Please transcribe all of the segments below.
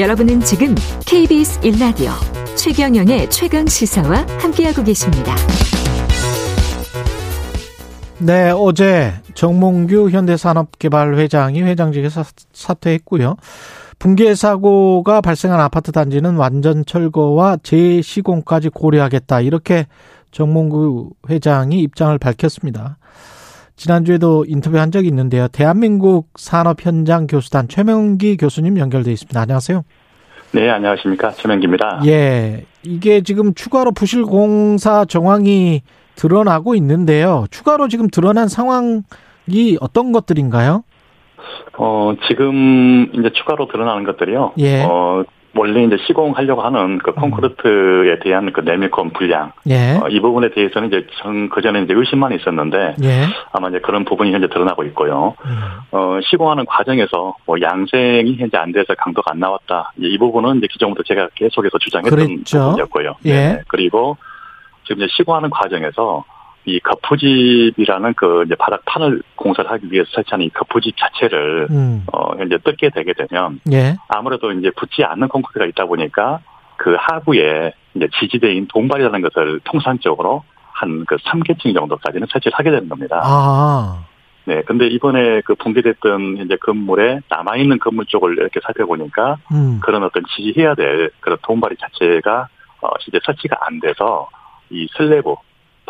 여러분은 지금 KBS 1라디오 최경영의 최강 시사와 함께하고 계십니다. 네, 어제 정몽규 현대산업개발회장이 회장직에서 사퇴했고요. 붕괴 사고가 발생한 아파트 단지는 완전 철거와 재시공까지 고려하겠다. 이렇게 정몽규 회장이 입장을 밝혔습니다. 지난주에도 인터뷰한 적이 있는데요. 대한민국 산업 현장 교수단 최명기 교수님 연결돼 있습니다. 안녕하세요. 네, 안녕하십니까. 최명기입니다. 예. 이게 지금 추가로 부실 공사 정황이 드러나고 있는데요. 추가로 지금 드러난 상황이 어떤 것들인가요? 어, 지금 이제 추가로 드러나는 것들이요. 예. 어, 원래 이제 시공하려고 하는 그 콘크리트에 대한 그 내밀권 분량. 예. 어, 이 부분에 대해서는 이제 전, 그 전에 이제 의심만 있었는데. 예. 아마 이제 그런 부분이 현재 드러나고 있고요. 음. 어, 시공하는 과정에서 뭐 양생이 현재 안 돼서 강도가 안 나왔다. 이 부분은 이제 기존부터 제가 계속해서 주장했던 그랬죠. 부분이었고요. 예. 네. 그리고 지금 이제 시공하는 과정에서 이 거푸집이라는 그 이제 바닥 판을 공사를 하기 위해서 설치하는 이 거푸집 자체를 음. 어 이제 뜯게 되게 되면 예. 아무래도 이제 붙지 않는 콘크리트가 있다 보니까 그 하부에 이제 지지대인 동발이라는 것을 통상적으로 한 그 3계층 정도까지는 설치를 하게 되는 겁니다. 아. 네. 근데 이번에 그 붕괴됐던 이제 건물에 남아있는 건물 쪽을 이렇게 살펴보니까 음. 그런 어떤 지지해야 될 그런 동발이 자체가 어 실제 설치가 안 돼서 이 슬래브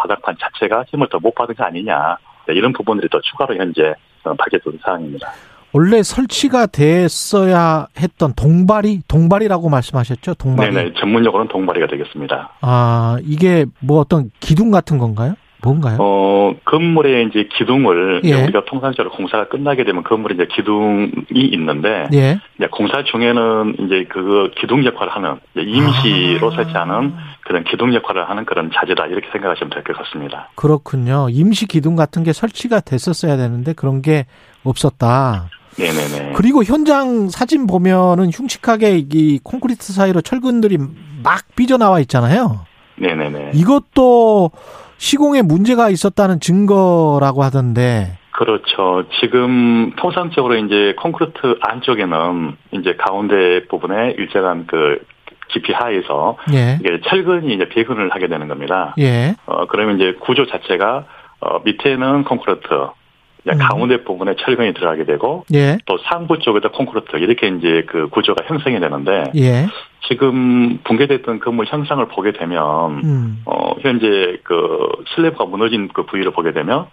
바닥판 자체가 힘을 더 못 받은 거 아니냐 네, 이런 부분들이 또 추가로 현재 어, 밝혀진 사항입니다. 원래 설치가 됐어야 했던 동발이 동발이라고 말씀하셨죠? 동발이. 네네 전문용어로는 동발이가 되겠습니다. 아, 이게 뭐 어떤 기둥 같은 건가요? 뭔가요? 어 건물의 이제 기둥을 예. 우리가 통상적으로 공사가 끝나게 되면 건물에 이제 기둥이 있는데 예. 이제 공사 중에는 이제 그 기둥 역할을 하는 임시로 아. 설치하는 그런 기둥 역할을 하는 그런 자재다 이렇게 생각하시면 될 것 같습니다. 그렇군요. 임시 기둥 같은 게 설치가 됐었어야 되는데 그런 게 없었다. 네네네. 그리고 현장 사진 보면은 흉측하게 이 콘크리트 사이로 철근들이 막 삐져나와 있잖아요. 네네네. 이것도 시공에 문제가 있었다는 증거라고 하던데. 그렇죠. 지금 통상적으로 이제 콘크리트 안쪽에는 이제 가운데 부분에 일정한 그 깊이 하에서 예. 이게 철근이 이제 배근을 하게 되는 겁니다. 예. 어 그러면 이제 구조 자체가 어 밑에는 콘크리트, 음. 가운데 부분에 철근이 들어가게 되고 예. 또 상부 쪽에다 콘크리트 이렇게 이제 그 구조가 형성이 되는데 예. 지금 붕괴됐던 건물 형상을 보게 되면 음. 어 현재 그 슬래브가 무너진 그 부위를 보게 되면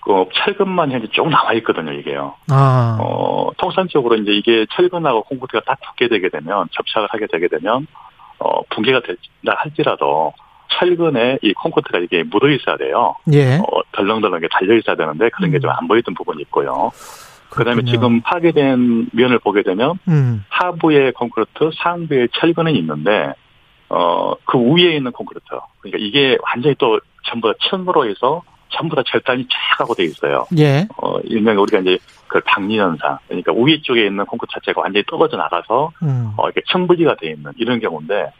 그 철근만 현재 쭉 남아 있거든요 이게요. 아. 어 통상적으로 이제 이게 철근하고 콘크리트가 딱 붙게 되게 되면 접착을 하게 되게 되면 어 붕괴가 된다 할지라도 철근에 이 콘크리트가 이게 묻어 있어야 돼요. 예. 어 덜렁덜렁하게 달려 있어야 되는데 그런 게 좀 안 보이던 부분이 있고요. 그다음에. 지금 파괴된 면을 보게 되면 음. 하부에 콘크리트, 상부에 철근은 있는데 어 그 위에 있는 콘크리트. 그러니까 이게 완전히 또 전부 다 천으로 해서 전부 다 절단이 쫙 하고 돼 있어요. 예. 어 일명 우리가 이제 그 박리 현상. 그러니까 위에 쪽에 있는 콘크리트 자체가 완전히 떨어져 나가서 음. 어 이렇게 천분리가 돼 있는 이런 경우인데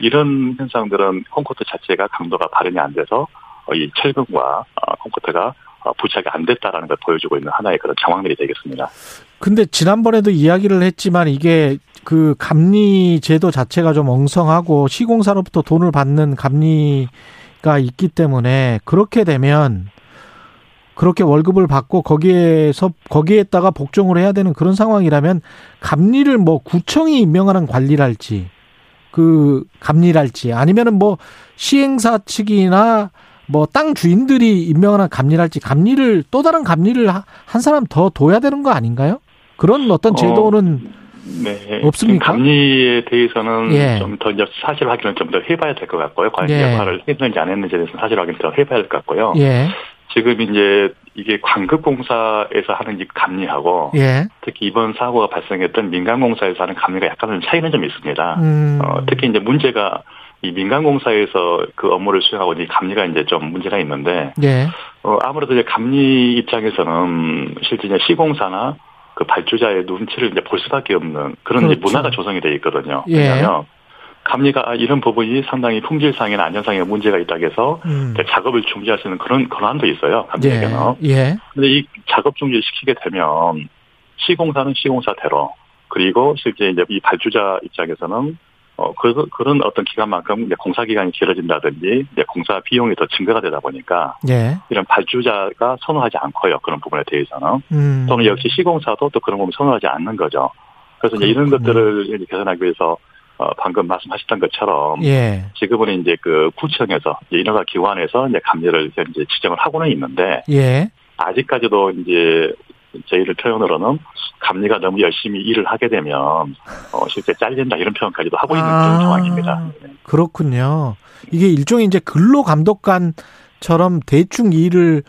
이런 현상들은 콘크리트 자체가 강도가 발현이 안 돼서 어, 이 철근과 어, 콘크리트가 어, 부착이 안 됐다라는 걸 보여주고 있는 하나의 그런 정황들이 되겠습니다. 근데 지난번에도 이야기를 했지만 이게 그 감리 제도 자체가 좀 엉성하고 시공사로부터 돈을 받는 감리가 있기 때문에 그렇게 되면 그렇게 월급을 받고 거기에서 거기에다가 복종을 해야 되는 그런 상황이라면 감리를 뭐 구청이 임명하는 관리랄지 그 감리랄지 아니면은 뭐 시행사 측이나 뭐 땅 주인들이 임명하는 감리랄지 감리를 또 다른 감리를 하- 한 사람 더 둬야 되는 거 아닌가요? 그런 어떤 어, 제도는 네. 없습니까? 감리에 대해서는 예. 좀더 이제 사실 확인을 좀 더 해봐야 될 것 같고요. 과연 예. 역할을 했는지 안 했는지에 대해서는 사실 확인을 더 해봐야 될 것 같고요. 예, 지금 이제 이게 광급공사에서 하는 이 감리하고 예, 특히 이번 사고가 발생했던 민간공사에서 하는 감리가 약간 좀 차이는 좀 있습니다. 음, 어, 특히 이제 문제가 이 민간공사에서 그 업무를 수행하고 이 감리가 이제 좀 문제가 있는데 예, 어, 아무래도 이제 감리 입장에서는 실제 이제 시공사나 그 발주자의 눈치를 이제 볼 수밖에 없는 그런 이제 그렇죠. 문화가 조성이 되어 있거든요. 예. 왜냐하면 감리가 아, 이런 부분이 상당히 품질상이나 안전상에 문제가 있다 해서 음, 작업을 중지할 수 있는 그런 권한도 있어요. 예, 감리에게는. 예, 근데 이 작업 중지를 시키게 되면 시공사는 시공사대로 그리고 실제 이제 이 발주자 입장에서는 어, 그, 그런 어떤 기간만큼 이제 공사 기간이 길어진다든지 이제 공사 비용이 더 증가가 되다 보니까 예. 이런 발주자가 선호하지 않고요. 그런 부분에 대해서는. 음. 또는 역시 시공사도 또 그런 부분 선호하지 않는 거죠. 그래서 이제 이런 그렇군요. 것들을 이제 개선하기 위해서 어, 방금 말씀하셨던 것처럼 예. 지금은 이제 그 구청에서 이제 인허가 기관에서 이제 감리를 현재 지정을 하고는 있는데 예. 아직까지도 이제 저희를 표현으로는 감리가 너무 열심히 일을 하게 되면 어, 실제 잘린다 이런 표현까지도 하고 있는 아. 그런 상황입니다. 네. 그렇군요. 이게 일종의 이제 근로 감독관처럼 대충 일을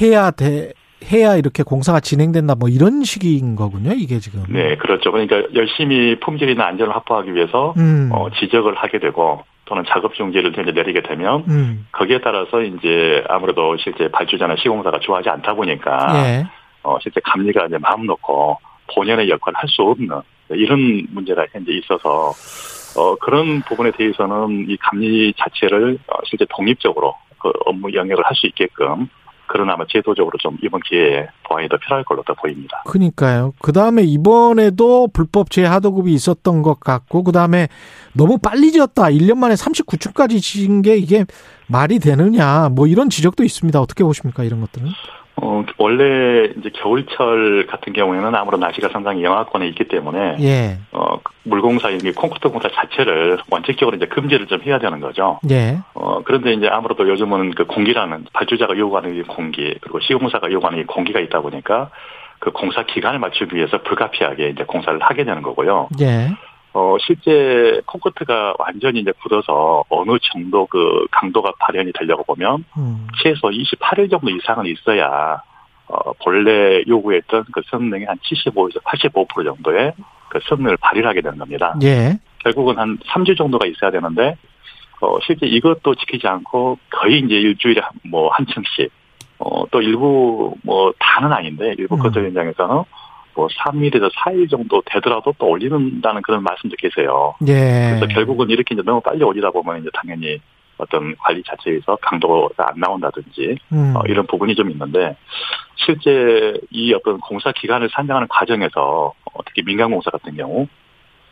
해야 돼 해야 이렇게 공사가 진행된다 뭐 이런 식인 거군요. 이게 지금. 네, 그렇죠. 그러니까 열심히 품질이나 안전을 확보하기 위해서 음. 어, 지적을 하게 되고 또는 작업 중지를 이제 내리게 되면 음. 거기에 따라서 이제 아무래도 실제 발주자나 시공사가 좋아하지 않다 보니까 예. 어, 실제 감리가 이제 마음 놓고 본연의 역할을 할 수 없는 이런 문제가 현재 있어서 어, 그런 부분에 대해서는 이 감리 자체를 어, 실제 독립적으로 그 업무 영역을 할 수 있게끔 그런 아마 제도적으로 좀 이번 기회에 보완이 더 필요할 걸로 더 보입니다. 그니까요. 그 다음에 이번에도 불법 재하도급이 있었던 것 같고, 그 다음에 너무 빨리 지었다. 1년 만에 39층까지 지은 게 이게 말이 되느냐. 뭐 이런 지적도 있습니다. 어떻게 보십니까? 이런 것들은? 어, 원래 이제 겨울철 같은 경우에는 아무래도 날씨가 상당히 영하권에 있기 때문에 예. 어, 물공사, 이 콘크리트 공사 자체를 원칙적으로 이제 금지를 좀 해야 되는 거죠. 예. 어, 그런데 이제 아무래도 요즘은 그 공기라는 발주자가 요구하는 이 공기, 그리고 시공사가 요구하는 이 공기가 있다 보니까 그 공사 기간을 맞추기 위해서 불가피하게 이제 공사를 하게 되는 거고요. 예. 어, 실제 콘크리트가 완전히 이제 굳어서 어느 정도 그 강도가 발현이 되려고 보면 음. 최소 28일 정도 이상은 있어야 어, 본래 요구했던 그 성능의 한 75에서 85% 정도의 그 성능을 발휘하게 되는 겁니다. 예. 결국은 한 3주 정도가 있어야 되는데 어, 실제 이것도 지키지 않고 거의 이제 일주일에 뭐 한 층씩 어, 또 일부 뭐 다는 아닌데 일부 음. 건설 현장에서는 뭐 3일에서 4일 정도 되더라도 또 올리는다는 그런 말씀도 계세요. 예. 그래서 결국은 이렇게 이제 너무 빨리 올리다 보면 이제 당연히 어떤 관리 자체에서 강도가 안 나온다든지 음. 어, 이런 부분이 좀 있는데 실제 이 어떤 공사 기간을 산정하는 과정에서 어, 특히 민간 공사 같은 경우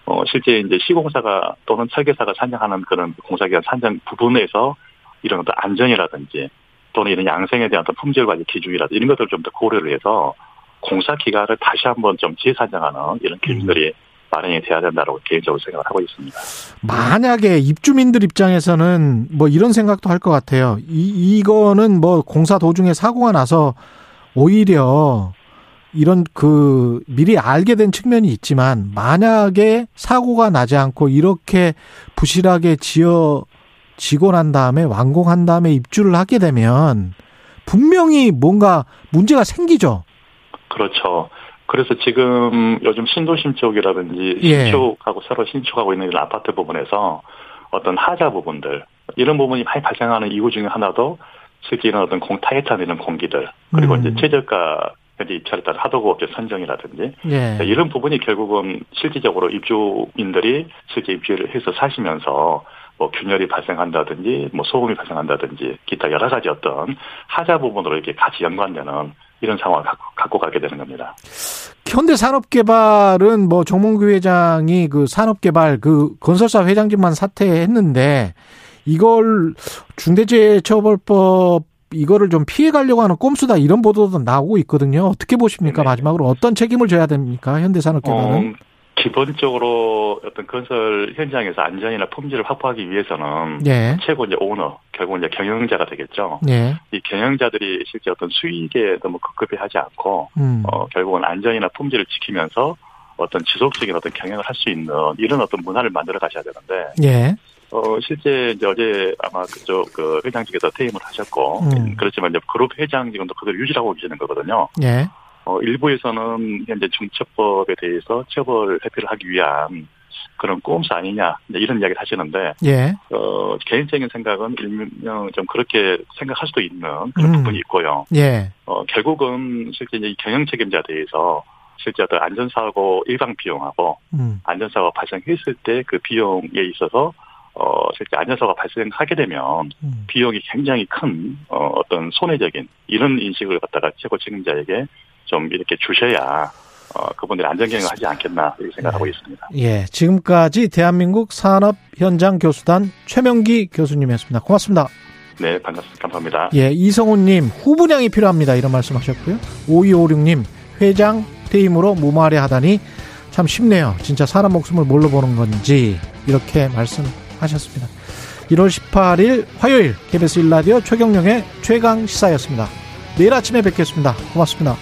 어, 실제 이제 시공사가 또는 설계사가 산정하는 그런 공사 기간 산정 부분에서 이런 어떤 안전이라든지 또는 이런 양생에 대한 어떤 품질 관리 기준이라든지 이런 것들을 좀 더 고려를 해서 공사 기간을 다시 한번 좀 재산정하는 이런 기준들이 마련이 돼야 된다고 개인적으로 생각을 하고 있습니다. 만약에 입주민들 입장에서는 뭐 이런 생각도 할 것 같아요. 이, 이거는 뭐 공사 도중에 사고가 나서 오히려 이런 그 미리 알게 된 측면이 있지만 만약에 사고가 나지 않고 이렇게 부실하게 지어 지고 난 다음에 완공한 다음에 입주를 하게 되면 분명히 뭔가 문제가 생기죠. 그렇죠. 그래서 지금 요즘 신도심 쪽이라든지 예. 신축하고 새로 신축하고 있는 이런 아파트 부분에서 어떤 하자 부분들 이런 부분이 많이 발생하는 이유 중에 하나도 실제 이런 어떤 공 타이트한 이런 공기들 그리고 음. 이제 최저가 현재 입찰에 따른 하도급업체 선정이라든지 예. 이런 부분이 결국은 실질적으로 입주민들이 실제 입주를 해서 사시면서 뭐 균열이 발생한다든지 뭐 소음이 발생한다든지 기타 여러 가지 어떤 하자 부분으로 이렇게 같이 연관되는 이런 상황을 갖고, 갖고 가게 되는 겁니다. 현대 산업개발은 뭐 정몽규 회장이 그 산업개발 그 건설사 회장직만 사퇴했는데 이걸 중대재해처벌법 이거를 좀 피해 가려고 하는 꼼수다 이런 보도도 나오고 있거든요. 어떻게 보십니까? 네. 마지막으로 어떤 책임을 져야 됩니까? 현대 산업개발은? 어, 기본적으로 어떤 건설 현장에서 안전이나 품질을 확보하기 위해서는 예. 최고 이제 오너, 결국 이제 경영자가 되겠죠. 예. 이 경영자들이 실제 어떤 수익에 너무 급급해하지 않고 음. 어, 결국은 안전이나 품질을 지키면서 어떤 지속적인 어떤 경영을 할 수 있는 이런 어떤 문화를 만들어 가셔야 되는데, 예. 어, 실제 이제 어제 아마 그쪽 그 회장직에서 퇴임을 하셨고, 음. 그렇지만 이제 그룹 회장직은 또 그대로 유지하고 계시는 거거든요. 예. 어, 일부에서는 현재 중처법에 대해서 처벌 회피를 하기 위한 그런 꼼수 아니냐, 이런 이야기를 하시는데, 예. 어, 개인적인 생각은 일명 좀 그렇게 생각할 수도 있는 그런 음. 부분이 있고요. 예. 어, 결국은 실제 이제 이 경영 책임자에 대해서 실제 어떤 안전사고 일방 비용하고 음. 안전사고가 발생했을 때 그 비용에 있어서 어, 실제 안전사고가 발생하게 되면 음. 비용이 굉장히 큰, 어, 어떤 손해적인 이런 인식을 갖다가 최고 책임자에게 좀 이렇게 주셔야 어, 그분들이 안전경영을 하지 않겠나 이렇게 생각하고 네. 있습니다. 예, 지금까지 대한민국 산업 현장 교수단 최명기 교수님이었습니다. 고맙습니다. 네, 반갑습니다. 감사합니다. 예, 이성훈님 후분양이 필요합니다. 이런 말씀하셨고요. 5256님 회장 퇴임으로 무마하려 하다니 참 쉽네요. 진짜 사람 목숨을 뭘로 보는 건지 이렇게 말씀하셨습니다. 1월 18일 화요일 KBS 1라디오 최경령의 최강 시사였습니다. 내일 아침에 뵙겠습니다. 고맙습니다.